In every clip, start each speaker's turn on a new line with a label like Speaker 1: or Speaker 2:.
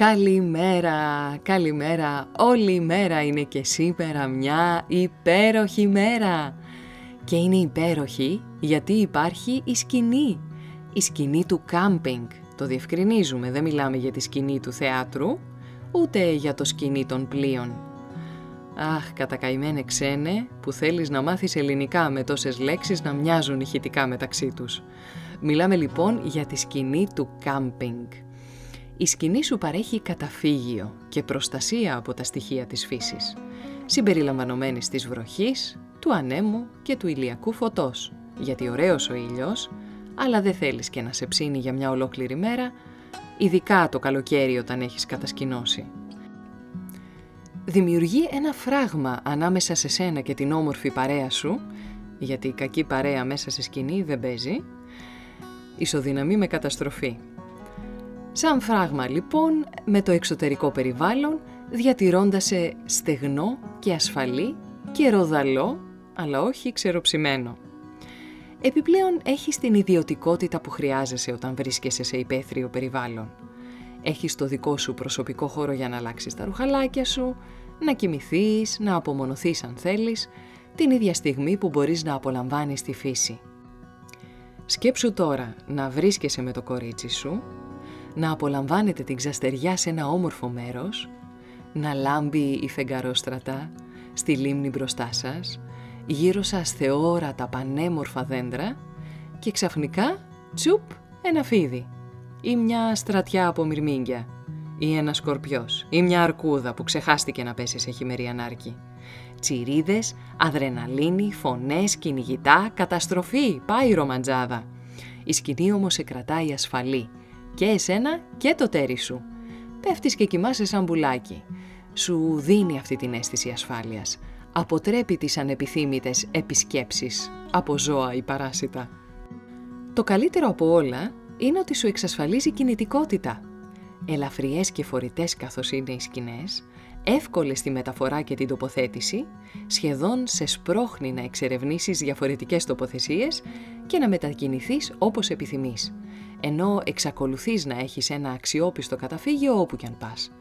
Speaker 1: Καλημέρα, καλημέρα. Όλη η μέρα είναι και σήμερα μια υπέροχη μέρα. Και είναι υπέροχη γιατί υπάρχει η σκηνή. Η σκηνή του κάμπινγκ. Το διευκρινίζουμε, δεν μιλάμε για τη σκηνή του θεάτρου, ούτε για το σκηνή των πλοίων. Αχ, κατακαημένε ξένε, που θέλεις να μάθεις ελληνικά με τόσες λέξεις να μοιάζουν ηχητικά μεταξύ τους. Μιλάμε λοιπόν για τη σκηνή του κάμπινγκ. Η σκηνή σου παρέχει καταφύγιο και προστασία από τα στοιχεία της φύσης, συμπεριλαμβανομένης της βροχής, του ανέμου και του ηλιακού φωτός, γιατί ωραίος ο ήλιος, αλλά δεν θέλεις και να σε ψήνει για μια ολόκληρη μέρα, ειδικά το καλοκαίρι όταν έχεις κατασκηνώσει. Δημιουργεί ένα φράγμα ανάμεσα σε σένα και την όμορφη παρέα σου, γιατί η κακή παρέα μέσα σε σκηνή δεν παίζει, ισοδυναμεί με καταστροφή. Σαν φράγμα λοιπόν με το εξωτερικό περιβάλλον διατηρώντας σε στεγνό και ασφαλή και ροδαλό αλλά όχι ξεροψημένο. Επιπλέον έχεις την ιδιωτικότητα που χρειάζεσαι όταν βρίσκεσαι σε υπαίθριο περιβάλλον. Έχεις το δικό σου προσωπικό χώρο για να αλλάξεις τα ρουχαλάκια σου, να κοιμηθείς, να απομονωθείς αν θέλεις, την ίδια στιγμή που μπορείς να απολαμβάνεις τη φύση. Σκέψου τώρα να βρίσκεσαι με το κορίτσι σου να απολαμβάνετε την ξαστεριά σε ένα όμορφο μέρος, να λάμπει η φεγγαρόστρατα στη λίμνη μπροστά σας, γύρω σας θεόρατα πανέμορφα δέντρα και ξαφνικά τσουπ ένα φίδι ή μια στρατιά από μυρμήγκια ή ένα σκορπιός ή μια αρκούδα που ξεχάστηκε να πέσει σε χειμερή ανάρκη. Τσιρίδες, αδρεναλίνη, φωνές, κυνηγητά, καταστροφή, πάει η ρομαντζάδα. Η σκηνή όμως σε κρατάει ασφαλή και εσένα και το τέρι σου. Πέφτεις και κοιμάσαι σαν πουλάκι. Σου δίνει αυτή την αίσθηση ασφάλειας. Αποτρέπει τις ανεπιθύμητες επισκέψεις από ζώα ή παράσιτα. Το καλύτερο από όλα είναι ότι σου εξασφαλίζει κινητικότητα. Ελαφριές και φορητές καθώς είναι οι σκηνές, εύκολες στη μεταφορά και την τοποθέτηση, σχεδόν σε σπρώχνει να εξερευνήσεις διαφορετικές τοποθεσίες και να μετακινηθείς όπως επιθυμείς ενώ εξακολουθείς να έχεις ένα αξιόπιστο καταφύγιο όπου κι αν πας.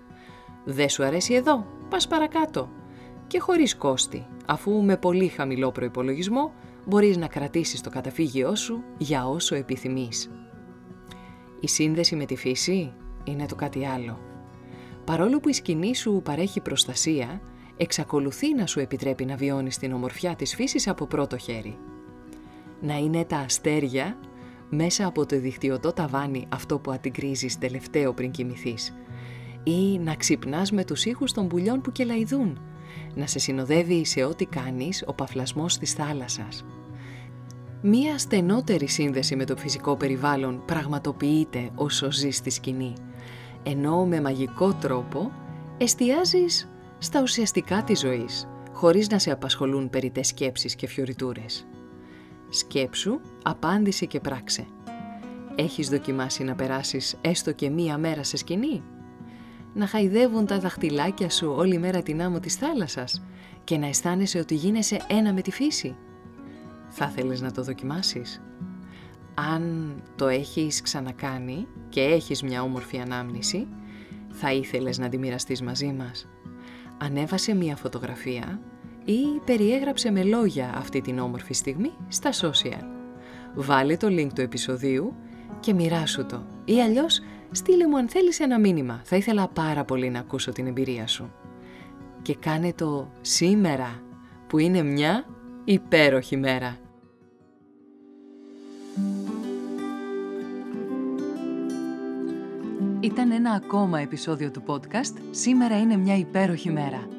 Speaker 1: Δεν σου αρέσει εδώ, πας παρακάτω. Και χωρίς κόστη, αφού με πολύ χαμηλό προϋπολογισμό μπορείς να κρατήσεις το καταφύγιό σου για όσο επιθυμείς. Η σύνδεση με τη φύση είναι το κάτι άλλο. Παρόλο που η σκηνή σου παρέχει προστασία, εξακολουθεί να σου επιτρέπει να βιώνεις την ομορφιά της φύσης από πρώτο χέρι. Να είναι τα αστέρια μέσα από το δικτυωτό ταβάνι αυτό που αντικρίζεις τελευταίο πριν κοιμηθείς ή να ξυπνάς με τους ήχους των πουλιών που κελαϊδούν, να σε συνοδεύει σε ό,τι κάνεις ο παφλασμός της θάλασσας. Μία στενότερη σύνδεση με το φυσικό περιβάλλον πραγματοποιείται όσο ζεις στη σκηνή, ενώ με μαγικό τρόπο εστιάζεις στα ουσιαστικά της ζωής, χωρίς να σε απασχολούν περιττές σκέψεις και φιωριτούρες. Σκέψου, απάντησε και πράξε. Έχεις δοκιμάσει να περάσεις έστω και μία μέρα σε σκηνή; Να χαϊδεύουν τα δαχτυλάκια σου όλη μέρα την άμμο της θάλασσας και να αισθάνεσαι ότι γίνεσαι ένα με τη φύση; Θα θέλεις να το δοκιμάσεις; Αν το έχεις ξανακάνει και έχεις μια όμορφη ανάμνηση, θα ήθελες να τη μοιραστείς μαζί μας. Ανέβασε μια φωτογραφία ή περιέγραψε με λόγια αυτή την όμορφη στιγμή στα social. Βάλε το link του επεισοδίου και μοιράσου το ή αλλιώς στείλε μου αν θέλεις ένα μήνυμα. Θα ήθελα πάρα πολύ να ακούσω την εμπειρία σου. Και κάνε το σήμερα που είναι μια υπέροχη μέρα. Ήταν ένα ακόμα επεισόδιο του podcast «Σήμερα είναι μια υπέροχη μέρα».